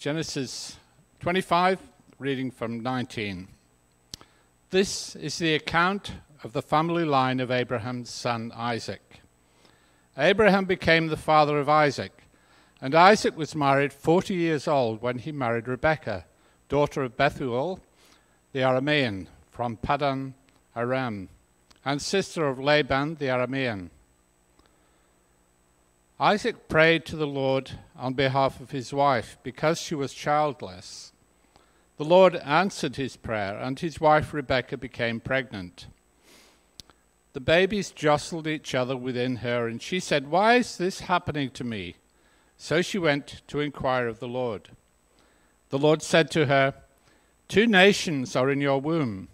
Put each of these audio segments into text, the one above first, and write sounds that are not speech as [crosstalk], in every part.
Genesis 25, reading from 19. This is the account of the family line of Abraham's son Isaac. Abraham became the father of Isaac, and Isaac was married 40 years old when he married Rebekah, daughter of Bethuel, the Aramean, from Paddan Aram, and sister of Laban the Aramean. Isaac prayed to the Lord on behalf of his wife because she was childless. The Lord answered his prayer, and his wife Rebekah became pregnant. The babies jostled each other within her, and she said, Why is this happening to me? So she went to inquire of the Lord. The Lord said to her, Two nations are in your womb,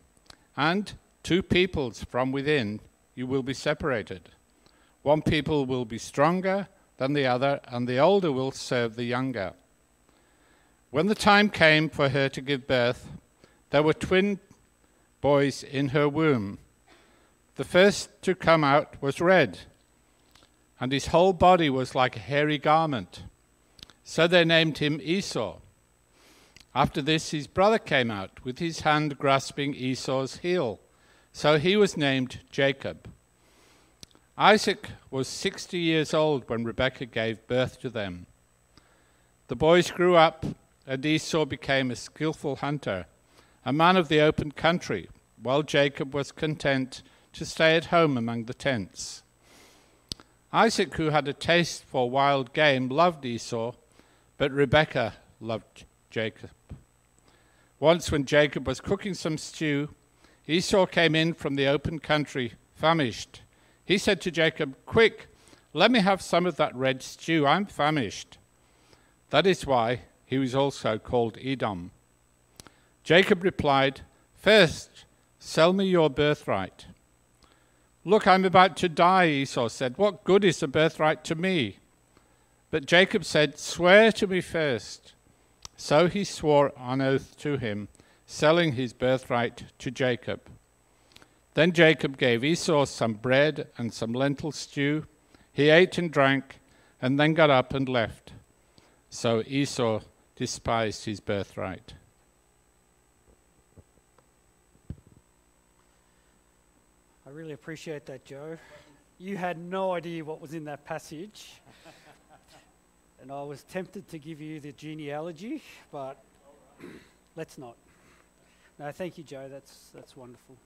and two peoples from within you will be separated. One people will be stronger than the other, and the older will serve the younger. When the time came for her to give birth, there were twin boys in her womb. The first to come out was red, and his whole body was like a hairy garment. So they named him Esau. After this, his brother came out with his hand grasping Esau's heel. So he was named Jacob. Isaac was 60 years old when Rebekah gave birth to them. The boys grew up, and Esau became a skillful hunter, a man of the open country, while Jacob was content to stay at home among the tents. Isaac, who had a taste for wild game, loved Esau, but Rebekah loved Jacob. Once, when Jacob was cooking some stew, Esau came in from the open country, famished. He said to Jacob, Quick, let me have some of that red stew. I'm famished. That is why he was also called Edom. Jacob replied, First, sell me your birthright. Look, I'm about to die, Esau said. What good is a birthright to me? But Jacob said, Swear to me first. So he swore on oath to him, selling his birthright to Jacob. Then Jacob gave Esau some bread and some lentil stew. He ate and drank, and then got up and left. So Esau despised his birthright. I really appreciate that, Joe. You had no idea what was in that passage. [laughs] and I was tempted to give you the genealogy, but [clears throat] let's not. No, thank you, Joe. That's, that's wonderful.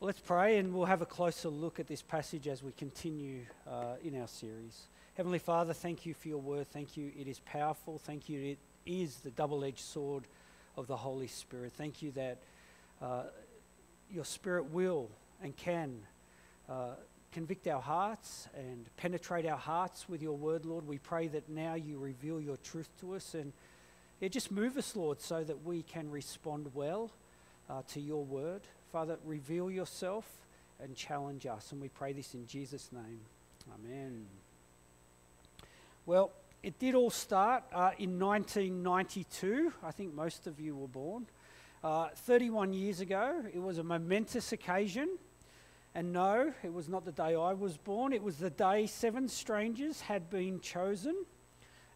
Let's pray and we'll have a closer look at this passage as we continue uh, in our series. Heavenly Father, thank you for your word. Thank you, it is powerful. Thank you, it is the double edged sword of the Holy Spirit. Thank you that uh, your Spirit will and can uh, convict our hearts and penetrate our hearts with your word, Lord. We pray that now you reveal your truth to us and just move us, Lord, so that we can respond well uh, to your word. Father, reveal yourself and challenge us. And we pray this in Jesus' name. Amen. Well, it did all start uh, in 1992. I think most of you were born. Uh, 31 years ago, it was a momentous occasion. And no, it was not the day I was born. It was the day seven strangers had been chosen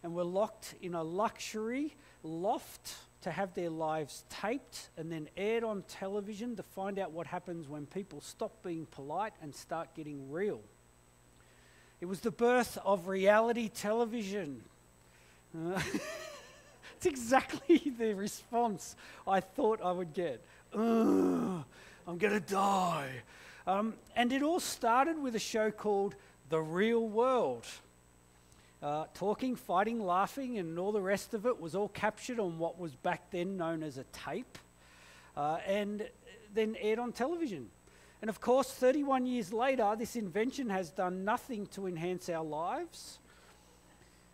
and were locked in a luxury loft to have their lives taped and then aired on television to find out what happens when people stop being polite and start getting real. It was the birth of reality television. Uh, [laughs] it's exactly [laughs] the response I thought I would get. I'm going to die. Um, and it all started with a show called The Real World. Uh, talking, fighting, laughing, and all the rest of it was all captured on what was back then known as a tape uh, and then aired on television. And of course, 31 years later, this invention has done nothing to enhance our lives.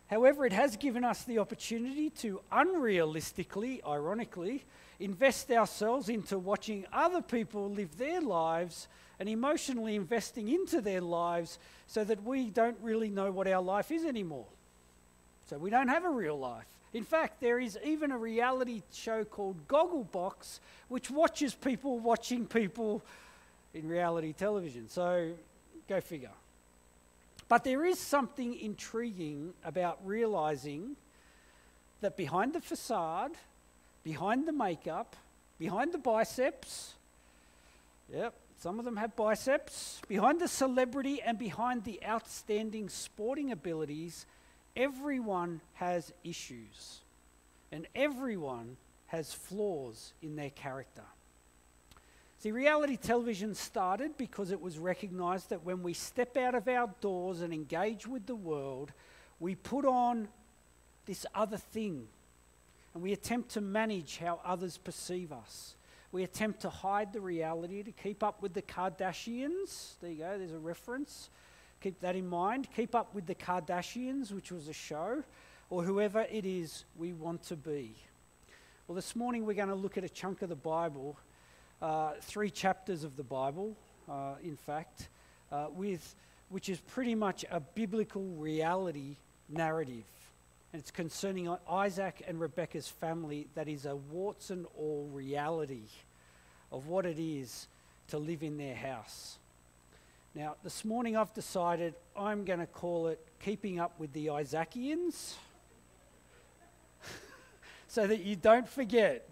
However, it has given us the opportunity to unrealistically, ironically, invest ourselves into watching other people live their lives and emotionally investing into their lives so that we don't really know what our life is anymore. So we don't have a real life. In fact, there is even a reality show called Gogglebox, which watches people watching people in reality television. So go figure. But there is something intriguing about realizing that behind the facade, behind the makeup, behind the biceps, yep, some of them have biceps, behind the celebrity and behind the outstanding sporting abilities, everyone has issues. And everyone has flaws in their character. See, reality television started because it was recognized that when we step out of our doors and engage with the world, we put on this other thing and we attempt to manage how others perceive us. We attempt to hide the reality to keep up with the Kardashians. There you go, there's a reference. Keep that in mind. Keep up with the Kardashians, which was a show, or whoever it is we want to be. Well, this morning we're going to look at a chunk of the Bible, uh, three chapters of the Bible, uh, in fact, uh, with, which is pretty much a biblical reality narrative. And it's concerning Isaac and Rebecca's family that is a warts and all reality of what it is to live in their house. Now, this morning I've decided I'm going to call it Keeping Up with the Isaacians [laughs] so that you don't forget.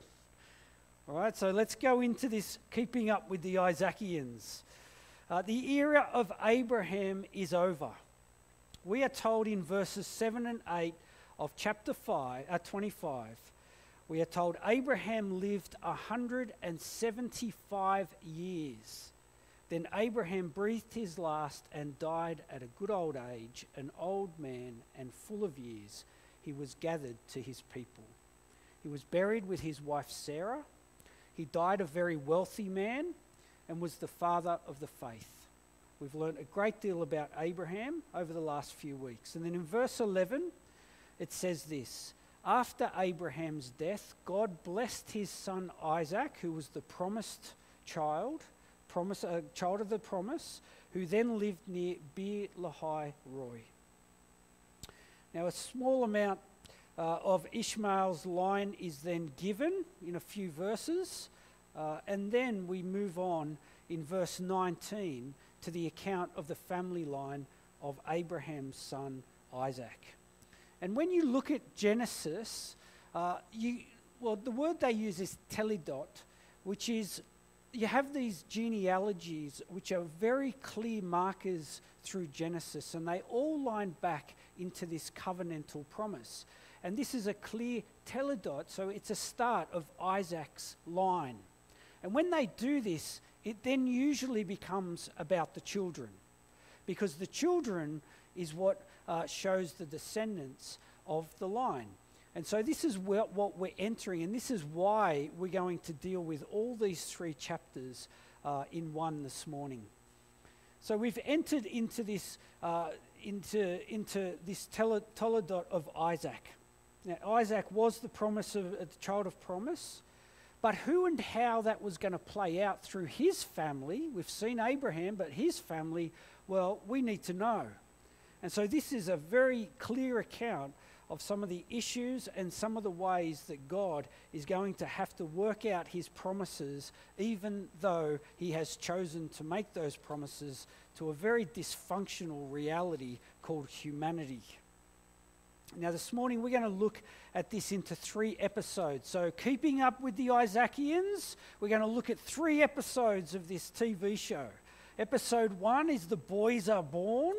All right, so let's go into this keeping up with the Isaacians. Uh, the era of Abraham is over. We are told in verses 7 and 8 of chapter 5, uh, 25, we are told Abraham lived 175 years. Then Abraham breathed his last and died at a good old age, an old man and full of years. He was gathered to his people. He was buried with his wife Sarah. He died a very wealthy man and was the father of the faith. We've learned a great deal about Abraham over the last few weeks. And then in verse 11, it says this After Abraham's death, God blessed his son Isaac, who was the promised child, promise, uh, child of the promise, who then lived near Beer Lahai Roi. Now, a small amount uh, of Ishmael's line is then given in a few verses, uh, and then we move on in verse 19 to the account of the family line of Abraham's son Isaac. And when you look at Genesis, uh, you, well, the word they use is telidot, which is you have these genealogies which are very clear markers through Genesis, and they all line back into this covenantal promise. And this is a clear teledot, so it's a start of Isaac's line. And when they do this, it then usually becomes about the children, because the children is what uh, shows the descendants of the line. And so this is what we're entering, and this is why we're going to deal with all these three chapters uh, in one this morning. So we've entered into this, uh, into, into this teledot of Isaac. Now, Isaac was the promise of the child of promise, but who and how that was going to play out through his family, we've seen Abraham, but his family, well, we need to know. And so this is a very clear account of some of the issues and some of the ways that God is going to have to work out his promises, even though he has chosen to make those promises to a very dysfunctional reality called humanity. Now, this morning we're going to look at this into three episodes. So, keeping up with the Isaacians, we're going to look at three episodes of this TV show. Episode one is The Boys Are Born.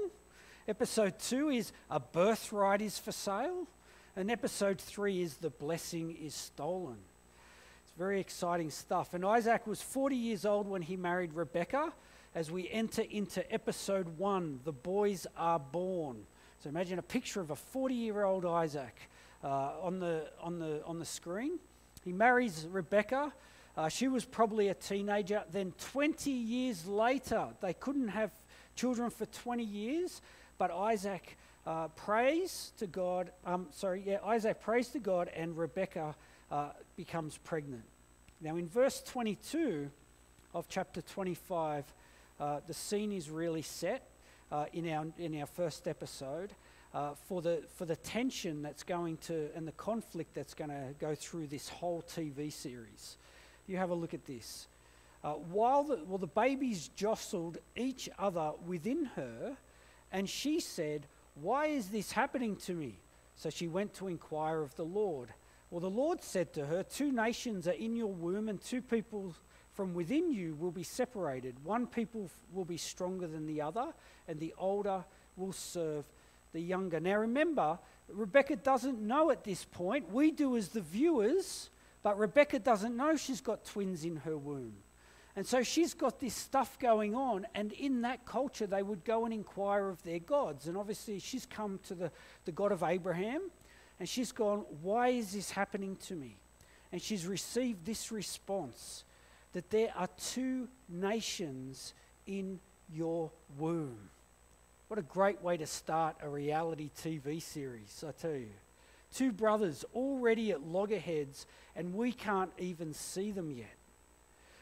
Episode two is A Birthright is for Sale. And episode three is The Blessing is Stolen. It's very exciting stuff. And Isaac was 40 years old when he married Rebecca. As we enter into episode one, The Boys Are Born. So imagine a picture of a 40 year old Isaac uh, on, the, on, the, on the screen. He marries Rebecca. Uh, she was probably a teenager. Then 20 years later, they couldn't have children for 20 years, but Isaac uh, prays to God. Um, sorry, yeah, Isaac prays to God, and Rebecca uh, becomes pregnant. Now, in verse 22 of chapter 25, uh, the scene is really set uh, in, our, in our first episode uh, for, the, for the tension that's going to and the conflict that's going to go through this whole TV series. You have a look at this. Uh, while the, well, the babies jostled each other within her, and she said, Why is this happening to me? So she went to inquire of the Lord. Well, the Lord said to her, Two nations are in your womb, and two people from within you will be separated. One people will be stronger than the other, and the older will serve the younger. Now remember, Rebecca doesn't know at this point. We do as the viewers, but Rebecca doesn't know she's got twins in her womb. And so she's got this stuff going on, and in that culture, they would go and inquire of their gods. And obviously, she's come to the, the God of Abraham, and she's gone, Why is this happening to me? And she's received this response that there are two nations in your womb. What a great way to start a reality TV series, I tell you. Two brothers already at loggerheads, and we can't even see them yet.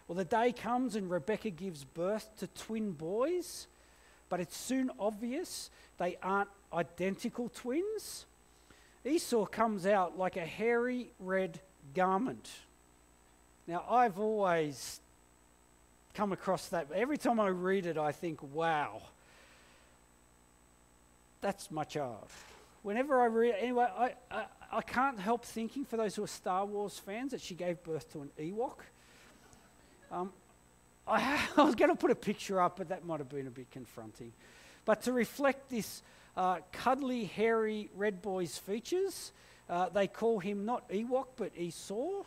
Well, the day comes and Rebecca gives birth to twin boys, but it's soon obvious they aren't identical twins. Esau comes out like a hairy red garment. Now, I've always come across that. Every time I read it, I think, wow, that's my child. Whenever I read, anyway, I, I, I can't help thinking, for those who are Star Wars fans, that she gave birth to an Ewok. Um, I, [laughs] I, was going to put a picture up, but that might have been a bit confronting. But to reflect this uh, cuddly, hairy red boy's features, uh, they call him not Ewok, but Esau.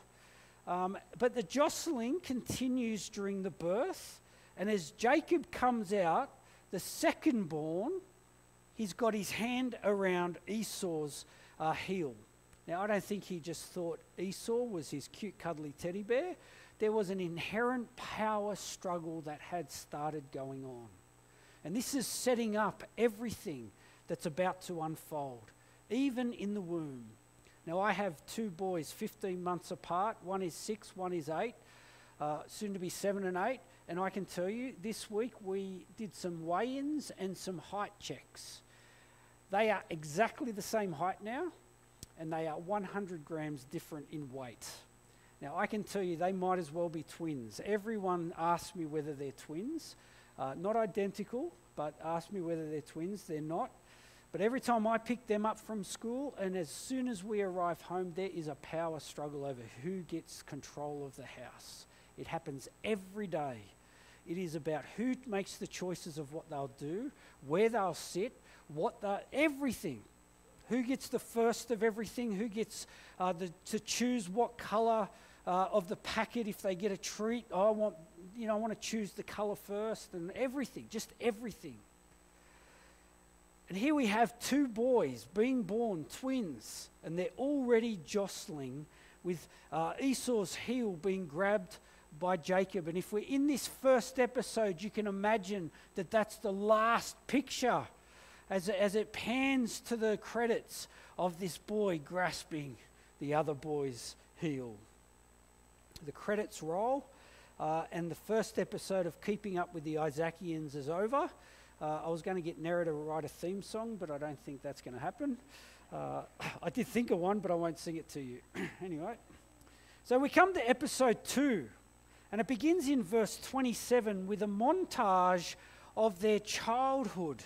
Um, but the jostling continues during the birth, and as Jacob comes out, the second born, he's got his hand around Esau's uh, heel. Now, I don't think he just thought Esau was his cute, cuddly teddy bear there was an inherent power struggle that had started going on. And this is setting up everything that's about to unfold, even in the womb. Now, I have two boys, 15 months apart. One is six, one is eight, uh, soon to be seven and eight. And I can tell you, this week we did some weigh ins and some height checks. They are exactly the same height now, and they are 100 grams different in weight. Now, I can tell you they might as well be twins. Everyone asks me whether they're twins. Uh, not identical, but ask me whether they're twins. They're not. But every time I pick them up from school, and as soon as we arrive home, there is a power struggle over who gets control of the house. It happens every day. It is about who makes the choices of what they'll do, where they'll sit, what everything. Who gets the first of everything? Who gets uh, the, to choose what colour uh, of the packet if they get a treat. Oh, I want, you know, I want to choose the color first and everything, just everything. And here we have two boys being born, twins, and they're already jostling with uh, Esau's heel being grabbed by Jacob. And if we're in this first episode, you can imagine that that's the last picture as, as it pans to the credits of this boy grasping the other boy's heel the credits roll, uh, and the first episode of Keeping Up with the Isaacians is over. Uh, I was going to get Nera to write a theme song, but I don't think that's going to happen. Uh, [coughs] I did think of one, but I won't sing it to you. [coughs] anyway, so we come to episode two, and it begins in verse 27 with a montage of their childhood.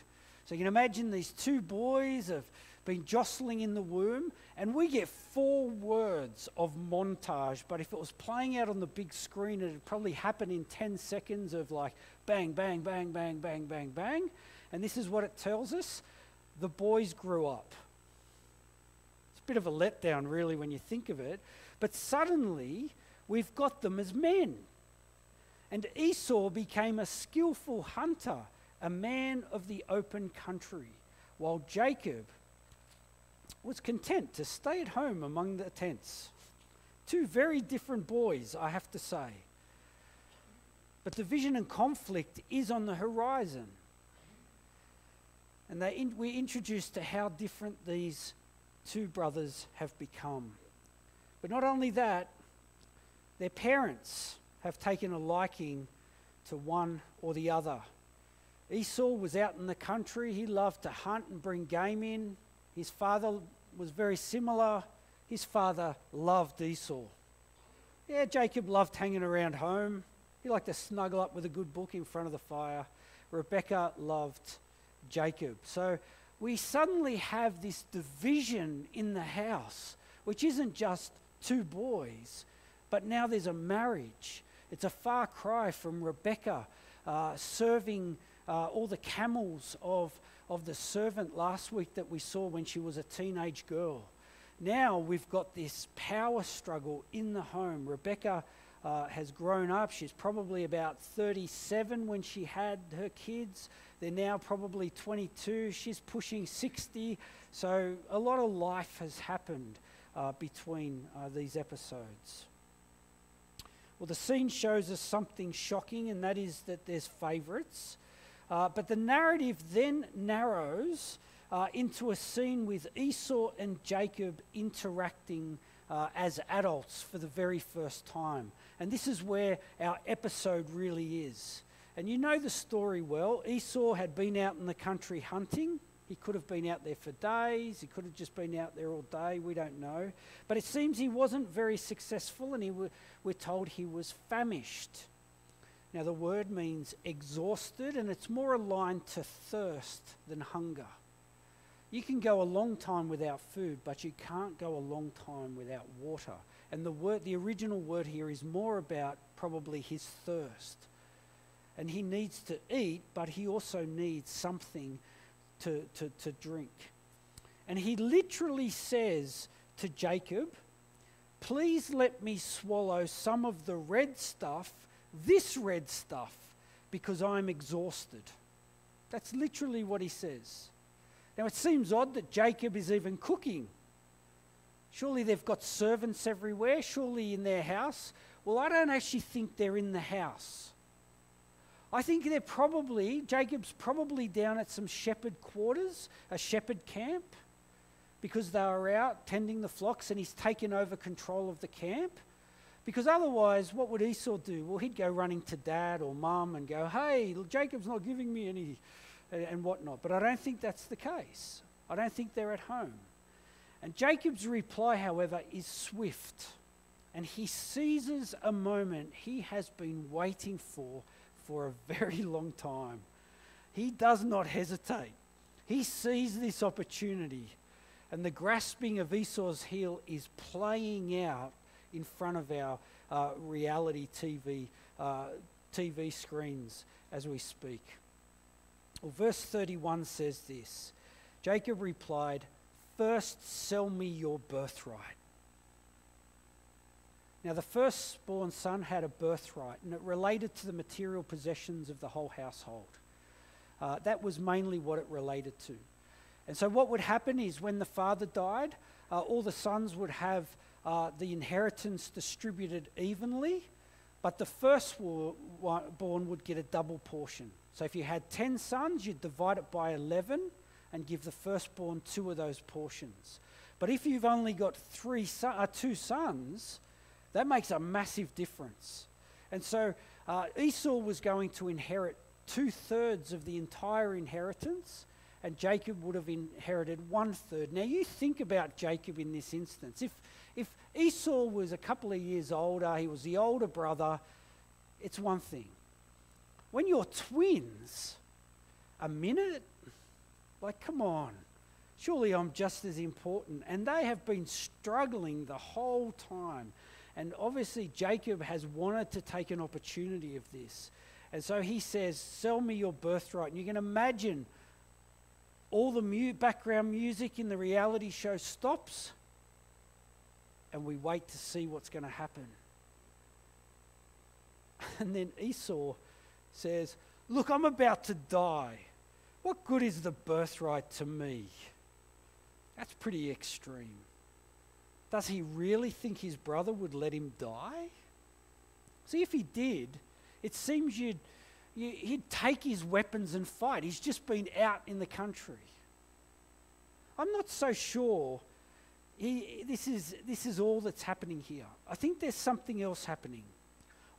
So you can imagine these two boys have been jostling in the womb, and we get four words of montage. But if it was playing out on the big screen, it'd probably happen in 10 seconds of like bang, bang, bang, bang, bang, bang, bang. And this is what it tells us the boys grew up. It's a bit of a letdown, really, when you think of it. But suddenly, we've got them as men. And Esau became a skillful hunter, a man of the open country, while Jacob was content to stay at home among the tents. Two very different boys, I have to say. But division and conflict is on the horizon. And they in, we're introduced to how different these two brothers have become. But not only that, their parents have taken a liking to one or the other. Esau was out in the country. He loved to hunt and bring game in. His father was very similar. His father loved Esau. Yeah, Jacob loved hanging around home. He liked to snuggle up with a good book in front of the fire. Rebecca loved Jacob. So we suddenly have this division in the house, which isn't just two boys, but now there's a marriage. It's a far cry from Rebecca uh, serving uh, all the camels of, of the servant last week that we saw when she was a teenage girl. Now we've got this power struggle in the home. Rebecca uh, has grown up. She's probably about 37 when she had her kids. They're now probably 22. She's pushing 60. So a lot of life has happened uh, between uh, these episodes. Well, the scene shows us something shocking, and that is that there's favourites. Uh, but the narrative then narrows uh, into a scene with Esau and Jacob interacting uh, as adults for the very first time. And this is where our episode really is. And you know the story well. Esau had been out in the country hunting. He could have been out there for days. He could have just been out there all day. We don't know. But it seems he wasn't very successful, and he we're told he was famished. Now, the word means exhausted, and it's more aligned to thirst than hunger. You can go a long time without food, but you can't go a long time without water. And the word, the original word here is more about probably his thirst. And he needs to eat, but he also needs something to, to, to drink. And he literally says to Jacob, Please let me swallow some of the red stuff, this red stuff, because I'm exhausted. That's literally what he says. Now it seems odd that Jacob is even cooking. Surely they've got servants everywhere, surely in their house. Well, I don't actually think they're in the house. I think they're probably, Jacob's probably down at some shepherd quarters, a shepherd camp, because they are out tending the flocks and he's taken over control of the camp. Because otherwise, what would Esau do? Well, he'd go running to dad or mum and go, hey, Jacob's not giving me any, and whatnot. But I don't think that's the case. I don't think they're at home. And Jacob's reply, however, is swift. And he seizes a moment he has been waiting for for a very [laughs] long time. He does not hesitate. He sees this opportunity, and the grasping of Esau's heel is playing out in front of our uh, reality TV, uh, TV screens as we speak. Well, verse 31 says this Jacob replied, First sell me your birthright. Now, the firstborn son had a birthright, and it related to the material possessions of the whole household. Uh, that was mainly what it related to. And so, what would happen is when the father died, uh, all the sons would have uh, the inheritance distributed evenly, but the firstborn would get a double portion. So, if you had 10 sons, you'd divide it by 11 and give the firstborn two of those portions. But if you've only got three son- uh, two sons, that makes a massive difference. And so uh, Esau was going to inherit two thirds of the entire inheritance, and Jacob would have inherited one third. Now, you think about Jacob in this instance. If, if Esau was a couple of years older, he was the older brother, it's one thing. When you're twins, a minute? Like, come on. Surely I'm just as important. And they have been struggling the whole time. And obviously, Jacob has wanted to take an opportunity of this. And so he says, Sell me your birthright. And you can imagine all the mu- background music in the reality show stops, and we wait to see what's going to happen. [laughs] And then Esau says, Look, I'm about to die. What good is the birthright to me? That's pretty extreme. Does he really think his brother would let him die? See, if he did, it seems you'd, you, he'd take his weapons and fight. He's just been out in the country. I'm not so sure he, this, is, this is all that's happening here. I think there's something else happening.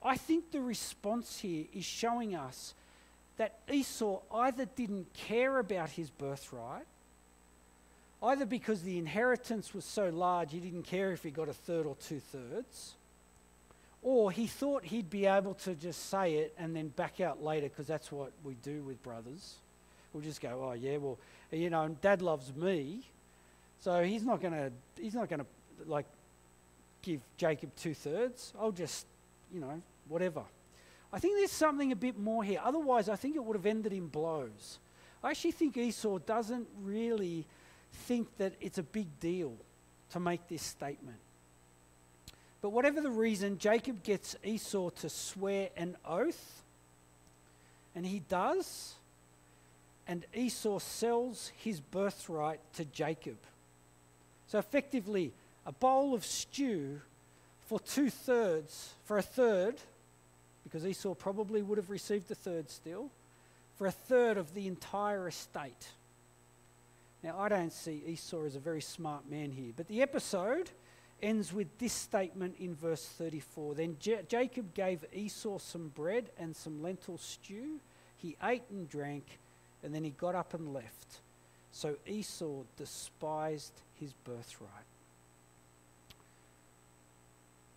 I think the response here is showing us that Esau either didn't care about his birthright either because the inheritance was so large he didn't care if he got a third or two thirds, or he thought he'd be able to just say it and then back out later because that's what we do with brothers. We'll just go, oh yeah, well, you know, Dad loves me, so he's not gonna he's not gonna like give Jacob two thirds. I'll just, you know, whatever. I think there's something a bit more here. Otherwise, I think it would have ended in blows. I actually think Esau doesn't really think that it's a big deal to make this statement. But whatever the reason, Jacob gets Esau to swear an oath, and he does, and Esau sells his birthright to Jacob. So effectively, a bowl of stew for two thirds, for a third, because Esau probably would have received a third still, for a third of the entire estate. Now, I don't see Esau as a very smart man here, but the episode ends with this statement in verse 34. Then J- Jacob gave Esau some bread and some lentil stew. He ate and drank, and then he got up and left. So Esau despised his birthright.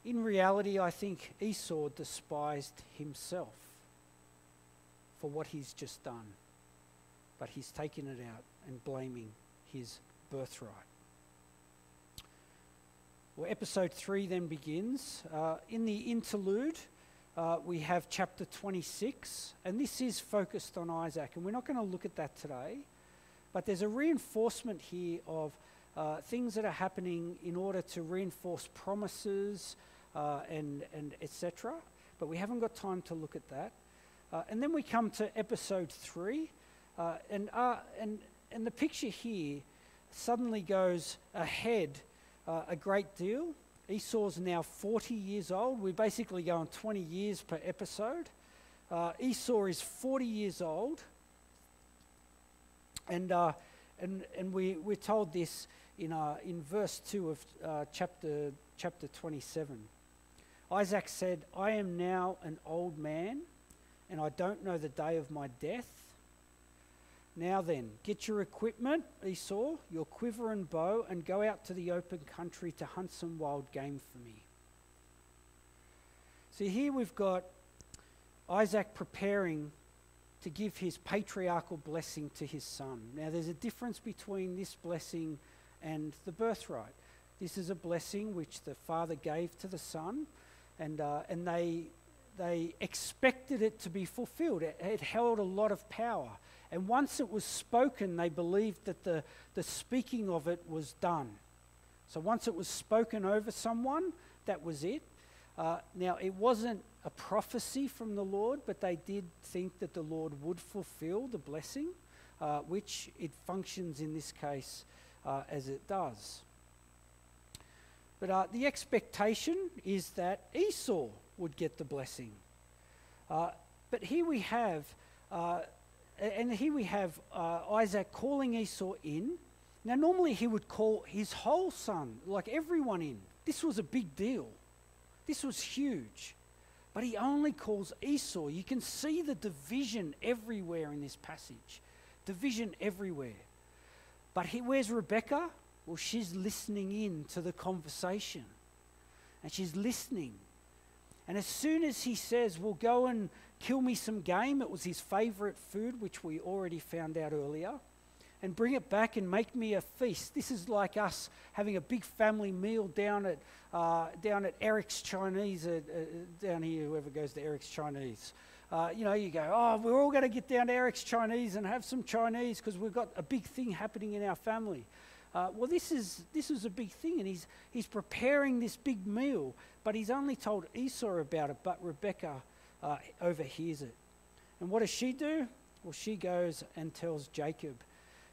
In reality, I think Esau despised himself for what he's just done, but he's taken it out and blaming his birthright. Well, episode 3 then begins. Uh, in the interlude, uh, we have chapter 26, and this is focused on Isaac, and we're not going to look at that today, but there's a reinforcement here of uh, things that are happening in order to reinforce promises uh, and, and etc. But we haven't got time to look at that. Uh, and then we come to episode 3, uh, and, and, and the picture here suddenly goes ahead uh, a great deal. Esau's now 40 years old. We're basically going 20 years per episode. Uh, Esau is 40 years old. And, uh, and, and we, we're told this in, uh, in verse 2 of uh, chapter, chapter 27. Isaac said, I am now an old man, and I don't know the day of my death. Now then, get your equipment, Esau, your quiver and bow, and go out to the open country to hunt some wild game for me. See, here we've got Isaac preparing to give his patriarchal blessing to his son. Now, there's a difference between this blessing and the birthright. This is a blessing which the father gave to the son, and, uh, and they, they expected it to be fulfilled. It, it held a lot of power. And once it was spoken, they believed that the, the speaking of it was done. So once it was spoken over someone, that was it. Uh, now, it wasn't a prophecy from the Lord, but they did think that the Lord would fulfill the blessing, uh, which it functions in this case uh, as it does. But uh, the expectation is that Esau would get the blessing. Uh, but here we have uh, and here we have uh, Isaac calling Esau in. Now, normally he would call his whole son, like everyone in. This was a big deal. This was huge. But he only calls Esau. You can see the division everywhere in this passage. Division everywhere. But he, where's Rebecca? Well, she's listening in to the conversation. And she's listening. And as soon as he says, We'll go and kill me some game. It was his favorite food, which we already found out earlier. And bring it back and make me a feast. This is like us having a big family meal down at, uh, down at Eric's Chinese, uh, uh, down here, whoever goes to Eric's Chinese. Uh, you know, you go, oh, we're all going to get down to Eric's Chinese and have some Chinese because we've got a big thing happening in our family. Uh, well, this is, this is a big thing, and he's, he's preparing this big meal, but he's only told Esau about it, but Rebecca uh, overhears it. And what does she do? Well, she goes and tells Jacob.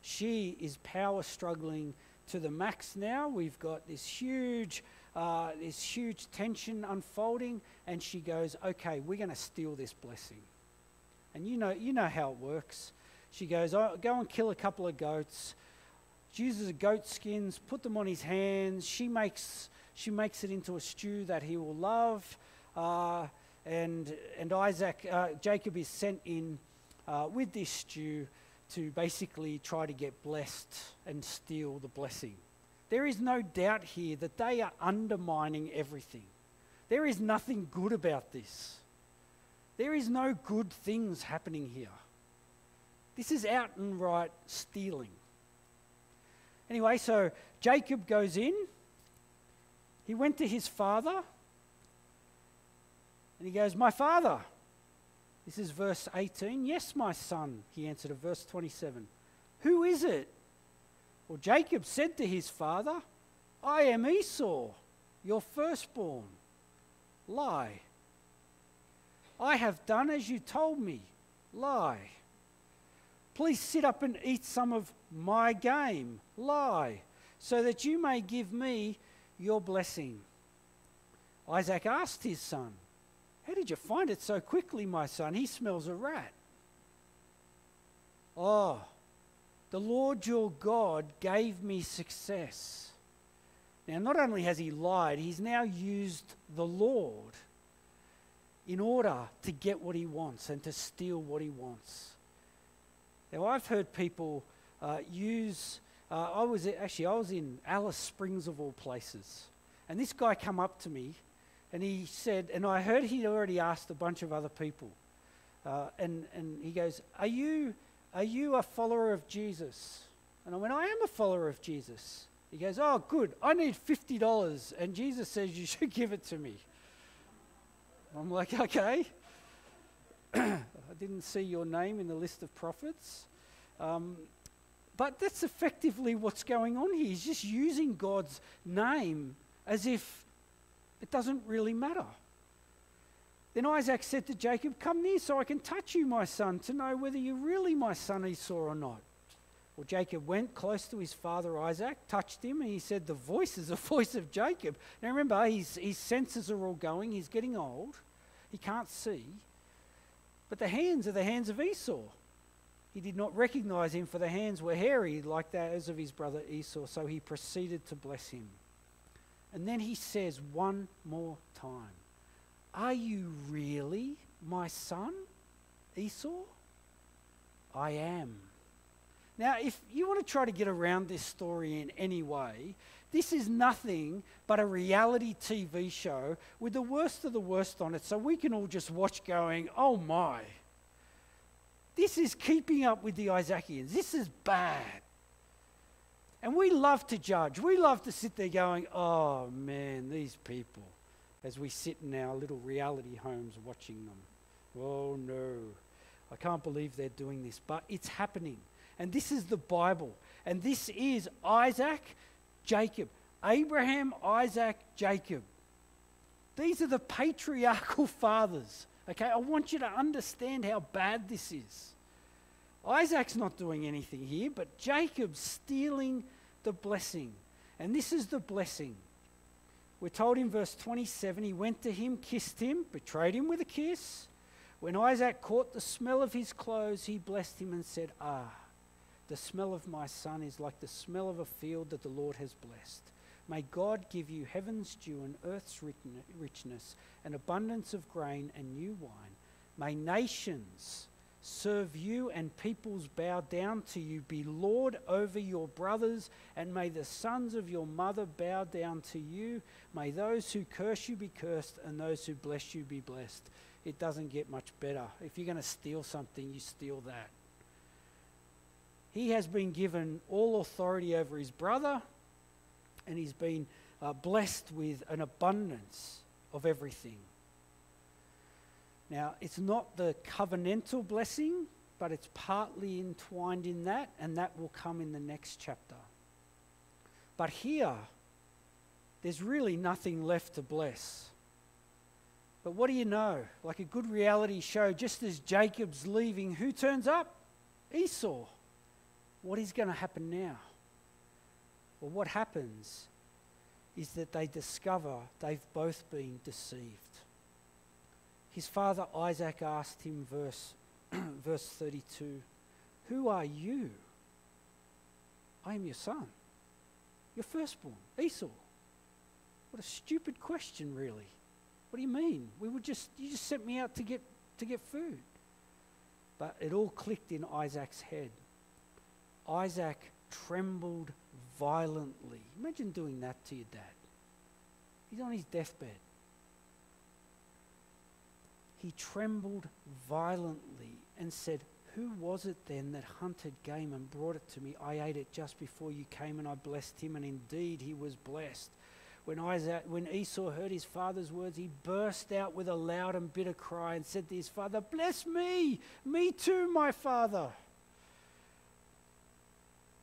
She is power struggling to the max now. We've got this huge, uh, this huge tension unfolding, and she goes, "Okay, we're going to steal this blessing." And you know, you know how it works. She goes, oh, "Go and kill a couple of goats." She uses goat skins, put them on his hands. She makes she makes it into a stew that he will love. Uh, and, and Isaac, uh, Jacob is sent in uh, with this stew to basically try to get blessed and steal the blessing. There is no doubt here that they are undermining everything. There is nothing good about this. There is no good things happening here. This is out and right stealing. Anyway, so Jacob goes in. He went to his father. And he goes, My father. This is verse 18. Yes, my son, he answered verse 27. Who is it? Well, Jacob said to his father, I am Esau, your firstborn. Lie. I have done as you told me. Lie. Please sit up and eat some of my game. Lie. So that you may give me your blessing. Isaac asked his son, How did you find it so quickly, my son? He smells a rat. Oh, the Lord your God gave me success. Now, not only has he lied, he's now used the Lord in order to get what he wants and to steal what he wants. Now, I've heard people uh, use. Uh, I was actually I was in Alice Springs of all places, and this guy come up to me, and he said, and I heard he'd already asked a bunch of other people, uh, and and he goes, "Are you are you a follower of Jesus?" And I went, "I am a follower of Jesus." He goes, "Oh, good. I need fifty dollars, and Jesus says you should give it to me." I'm like, "Okay." [clears throat] I didn't see your name in the list of prophets. Um, but that's effectively what's going on here. He's just using God's name as if it doesn't really matter. Then Isaac said to Jacob, Come near so I can touch you, my son, to know whether you're really my son Esau or not. Well, Jacob went close to his father Isaac, touched him, and he said, The voice is the [laughs] voice of Jacob. Now remember, his, his senses are all going. He's getting old. He can't see. But the hands are the hands of Esau. He did not recognize him, for the hands were hairy like those of his brother Esau, so he proceeded to bless him. And then he says one more time, Are you really my son, Esau? I am. Now, if you want to try to get around this story in any way, this is nothing but a reality TV show with the worst of the worst on it, so we can all just watch going, oh my. This is keeping up with the Isaacians. This is bad. And we love to judge. We love to sit there going, oh man, these people, as we sit in our little reality homes watching them. Oh no, I can't believe they're doing this. But it's happening. And this is the Bible. And this is Isaac Jacob. Abraham, Isaac, Jacob. These are the patriarchal [laughs] fathers. Okay, I want you to understand how bad this is. Isaac's not doing anything here, but Jacob's stealing the blessing. And this is the blessing. We're told in verse 27 he went to him, kissed him, betrayed him with a kiss. When Isaac caught the smell of his clothes, he blessed him and said, Ah, the smell of my son is like the smell of a field that the Lord has blessed. May God give you heaven's dew and earth's richness, an abundance of grain and new wine. May nations serve you and peoples bow down to you. Be Lord over your brothers, and may the sons of your mother bow down to you. May those who curse you be cursed, and those who bless you be blessed. It doesn't get much better. If you're going to steal something, you steal that. He has been given all authority over his brother, and he's been uh, blessed with an abundance of everything. Now, it's not the covenantal blessing, but it's partly entwined in that, and that will come in the next chapter. But here, there's really nothing left to bless. But what do you know? Like a good reality show, just as Jacob's leaving, who turns up? Esau. What is going to happen now? Well, what happens is that they discover they've both been deceived. His father Isaac asked him, verse, [clears throat] verse 32, Who are you? I am your son, your firstborn, Esau. What a stupid question, really. What do you mean? We would just you just sent me out to get to get food. But it all clicked in Isaac's head. Isaac trembled violently. Imagine doing that to your dad. He's on his deathbed. He trembled violently and said, Who was it then that hunted game and brought it to me? I ate it just before you came, and I blessed him, and indeed he was blessed. When, Isaac, when Esau heard his father's words, he burst out with a loud and bitter cry and said to his father, Bless me, me too, my father.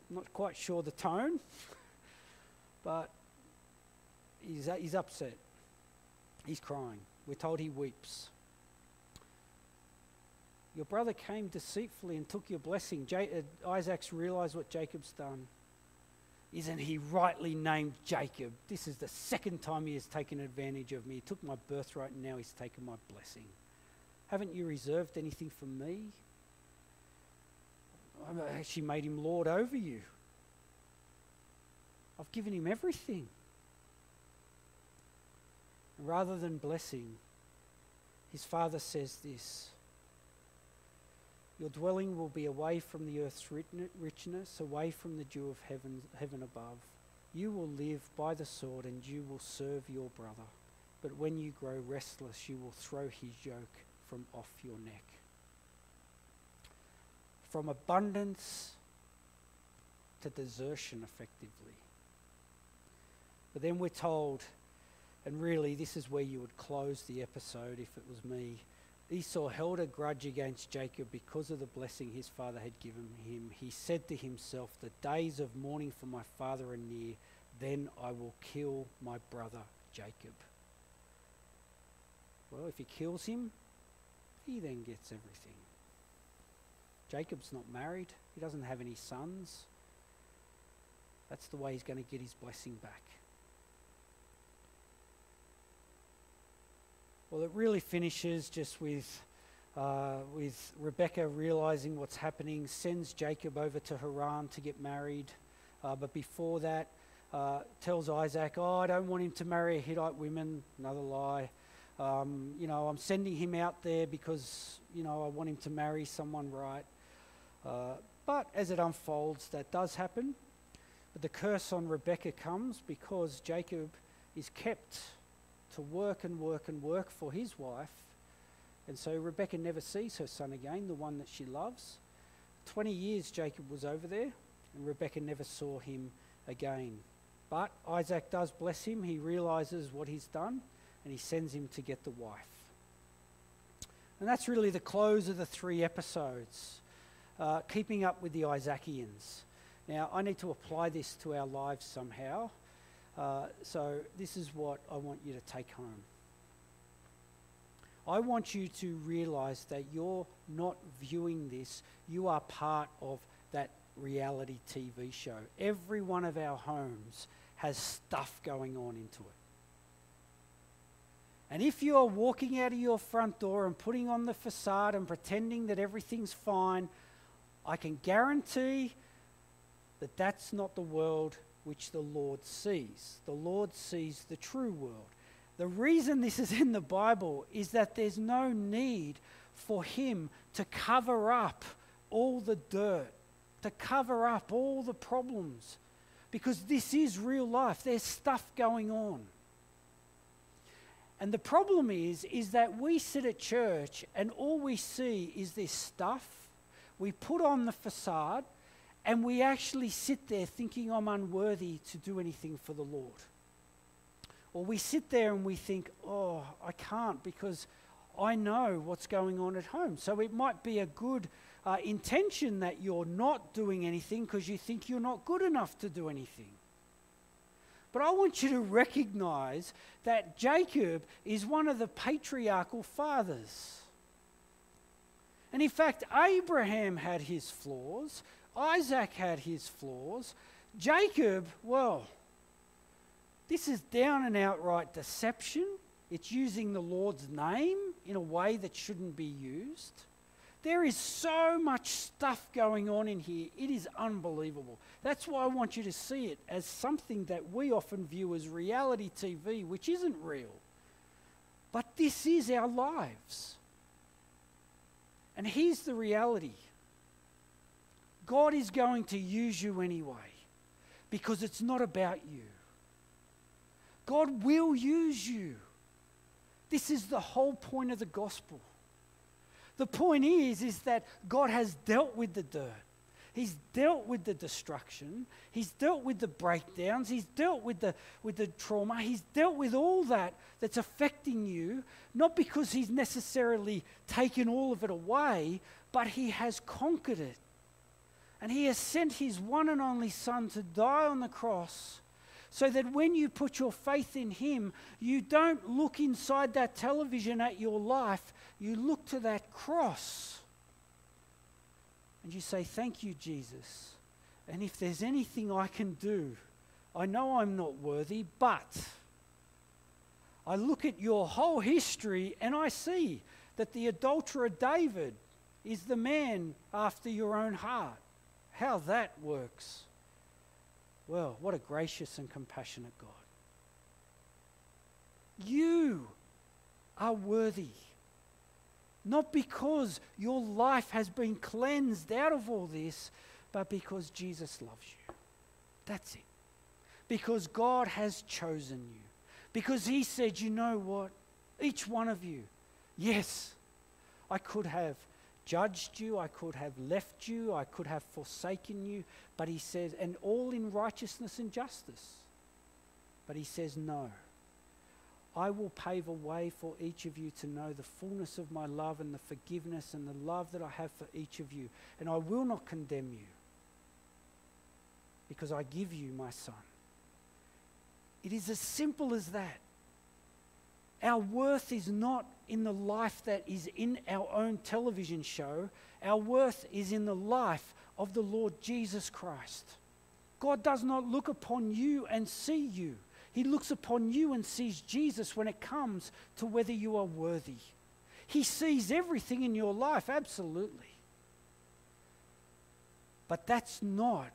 Not quite sure the tone, [laughs] but he's, he's upset. He's crying. We're told he weeps. Your brother came deceitfully and took your blessing. Uh, Isaac's realized what Jacob's done. Isn't he rightly named Jacob? This is the second time he has taken advantage of me. He took my birthright and now he's taken my blessing. Haven't you reserved anything for me? I've actually made him Lord over you. I've given him everything. Rather than blessing, his father says this Your dwelling will be away from the earth's richness, away from the dew of heaven, heaven above. You will live by the sword, and you will serve your brother. But when you grow restless, you will throw his yoke from off your neck. From abundance to desertion, effectively. But then we're told and really, this is where you would close the episode if it was me. Esau held a grudge against Jacob because of the blessing his father had given him. He said to himself, The days of mourning for my father are near, then I will kill my brother Jacob. Well, if he kills him, he then gets everything. Jacob's not married, he doesn't have any sons. That's the way he's going to get his blessing back. Well, it really finishes just with, uh, with Rebecca realizing what's happening, sends Jacob over to Haran to get married. Uh, but before that, uh, tells Isaac, Oh, I don't want him to marry a Hittite woman. Another lie. Um, you know, I'm sending him out there because, you know, I want him to marry someone right. Uh, but as it unfolds, that does happen. But the curse on Rebecca comes because Jacob is kept to work and work and work for his wife. And so Rebecca never sees her son again, the one that she loves. 20 years Jacob was over there, and Rebecca never saw him again. But Isaac does bless him. He realizes what he's done, and he sends him to get the wife. And that's really the close of the three episodes, uh, keeping up with the Isaacians. Now, I need to apply this to our lives somehow. Uh, so, this is what I want you to take home. I want you to realize that you're not viewing this, you are part of that reality TV show. Every one of our homes has stuff going on into it. And if you're walking out of your front door and putting on the facade and pretending that everything's fine, I can guarantee that that's not the world which the Lord sees. The Lord sees the true world. The reason this is in the Bible is that there's no need for Him to cover up all the dirt, to cover up all the problems, because this is real life. There's stuff going on. And the problem is, is that we sit at church and all we see is this stuff. We put on the facade and we actually sit there thinking, I'm unworthy to do anything for the Lord. Or we sit there and we think, oh, I can't because I know what's going on at home. So it might be a good uh, intention that you're not doing anything because you think you're not good enough to do anything. But I want you to recognize that Jacob is one of the patriarchal fathers. And in fact, Abraham had his flaws, Isaac had his flaws. Jacob, well, this is down and outright deception. It's using the Lord's name in a way that shouldn't be used. There is so much stuff going on in here. It is unbelievable. That's why I want you to see it as something that we often view as reality TV, which isn't real. But this is our lives. And here's the reality God is going to use you anyway because it's not about you. God will use you. This is the whole point of the gospel. The point is, is that God has dealt with the dirt. He's dealt with the destruction. He's dealt with the breakdowns. He's dealt with the, with the trauma. He's dealt with all that that's affecting you, not because he's necessarily taken all of it away, but he has conquered it. And he has sent his one and only Son to die on the cross so that when you put your faith in him, you don't look inside that television at your life, you look to that cross and you say, Thank you, Jesus. And if there's anything I can do, I know I'm not worthy, but I look at your whole history and I see that the adulterer David is the man after your own heart. How that works. Well, what a gracious and compassionate God. You are worthy. Not because your life has been cleansed out of all this, but because Jesus loves you. That's it. Because God has chosen you. Because He said, you know what? Each one of you, yes, I could have judged you, I could have left you, I could have forsaken you, but He says, and all in righteousness and justice. But He says, no. I will pave a way for each of you to know the fullness of my love and the forgiveness and the love that I have for each of you. And I will not condemn you because I give you my son. It is as simple as that. Our worth is not in the life that is in our own television show, our worth is in the life of the Lord Jesus Christ. God does not look upon you and see you. He looks upon you and sees Jesus when it comes to whether you are worthy. He sees everything in your life, absolutely. But that's not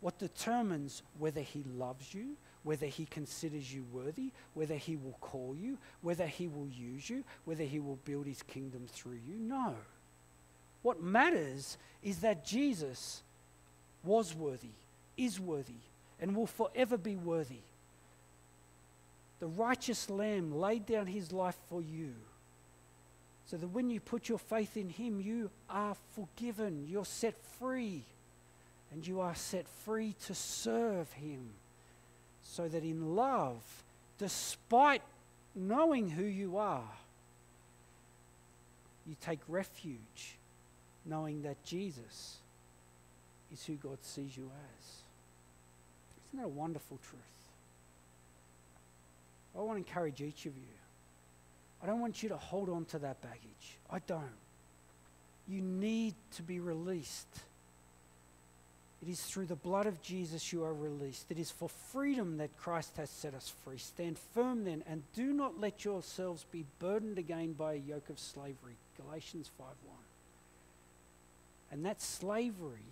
what determines whether He loves you, whether He considers you worthy, whether He will call you, whether He will use you, whether He will build His kingdom through you. No. What matters is that Jesus was worthy, is worthy, and will forever be worthy. The righteous Lamb laid down his life for you. So that when you put your faith in him, you are forgiven, you're set free, and you are set free to serve him. So that in love, despite knowing who you are, you take refuge knowing that Jesus is who God sees you as. Isn't that a wonderful truth? I want to encourage each of you. I don't want you to hold on to that baggage. I don't. You need to be released. It is through the blood of Jesus you are released. It is for freedom that Christ has set us free. Stand firm then and do not let yourselves be burdened again by a yoke of slavery. Galatians 5:1. And that slavery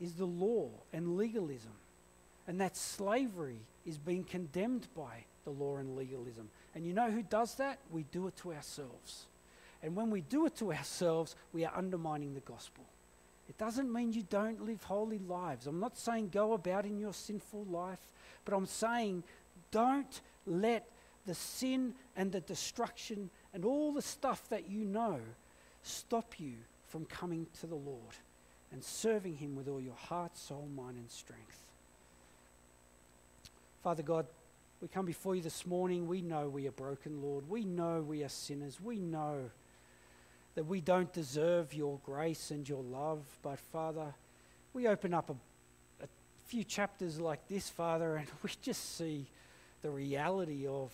is the law and legalism. And that slavery is being condemned by the law and legalism. And you know who does that? We do it to ourselves. And when we do it to ourselves, we are undermining the gospel. It doesn't mean you don't live holy lives. I'm not saying go about in your sinful life, but I'm saying don't let the sin and the destruction and all the stuff that you know stop you from coming to the Lord and serving Him with all your heart, soul, mind, and strength. Father God, we come before you this morning. We know we are broken, Lord. We know we are sinners. We know that we don't deserve your grace and your love. But, Father, we open up a, a few chapters like this, Father, and [laughs] we just see the reality of,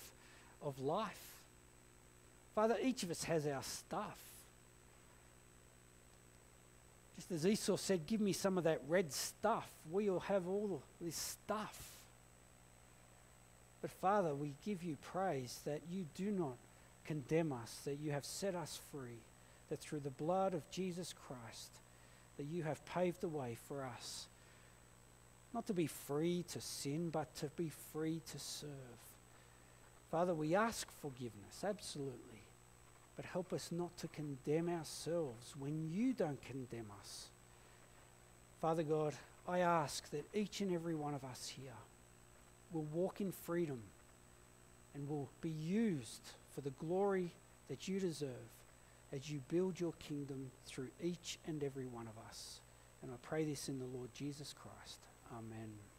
of life. Father, each of us has our stuff. Just as Esau said, Give me some of that red stuff. We all have all this stuff. But Father, we give you praise that you do not condemn us, that you have set us free, that through the blood of Jesus Christ, that you have paved the way for us, not to be free to sin, but to be free to serve. Father, we ask forgiveness, absolutely. But help us not to condemn ourselves when you don't condemn us. Father God, I ask that each and every one of us here will walk in freedom and will be used for the glory that you deserve. As you build your kingdom through each and every one of us. And I pray this in the Lord Jesus Christ. Amen.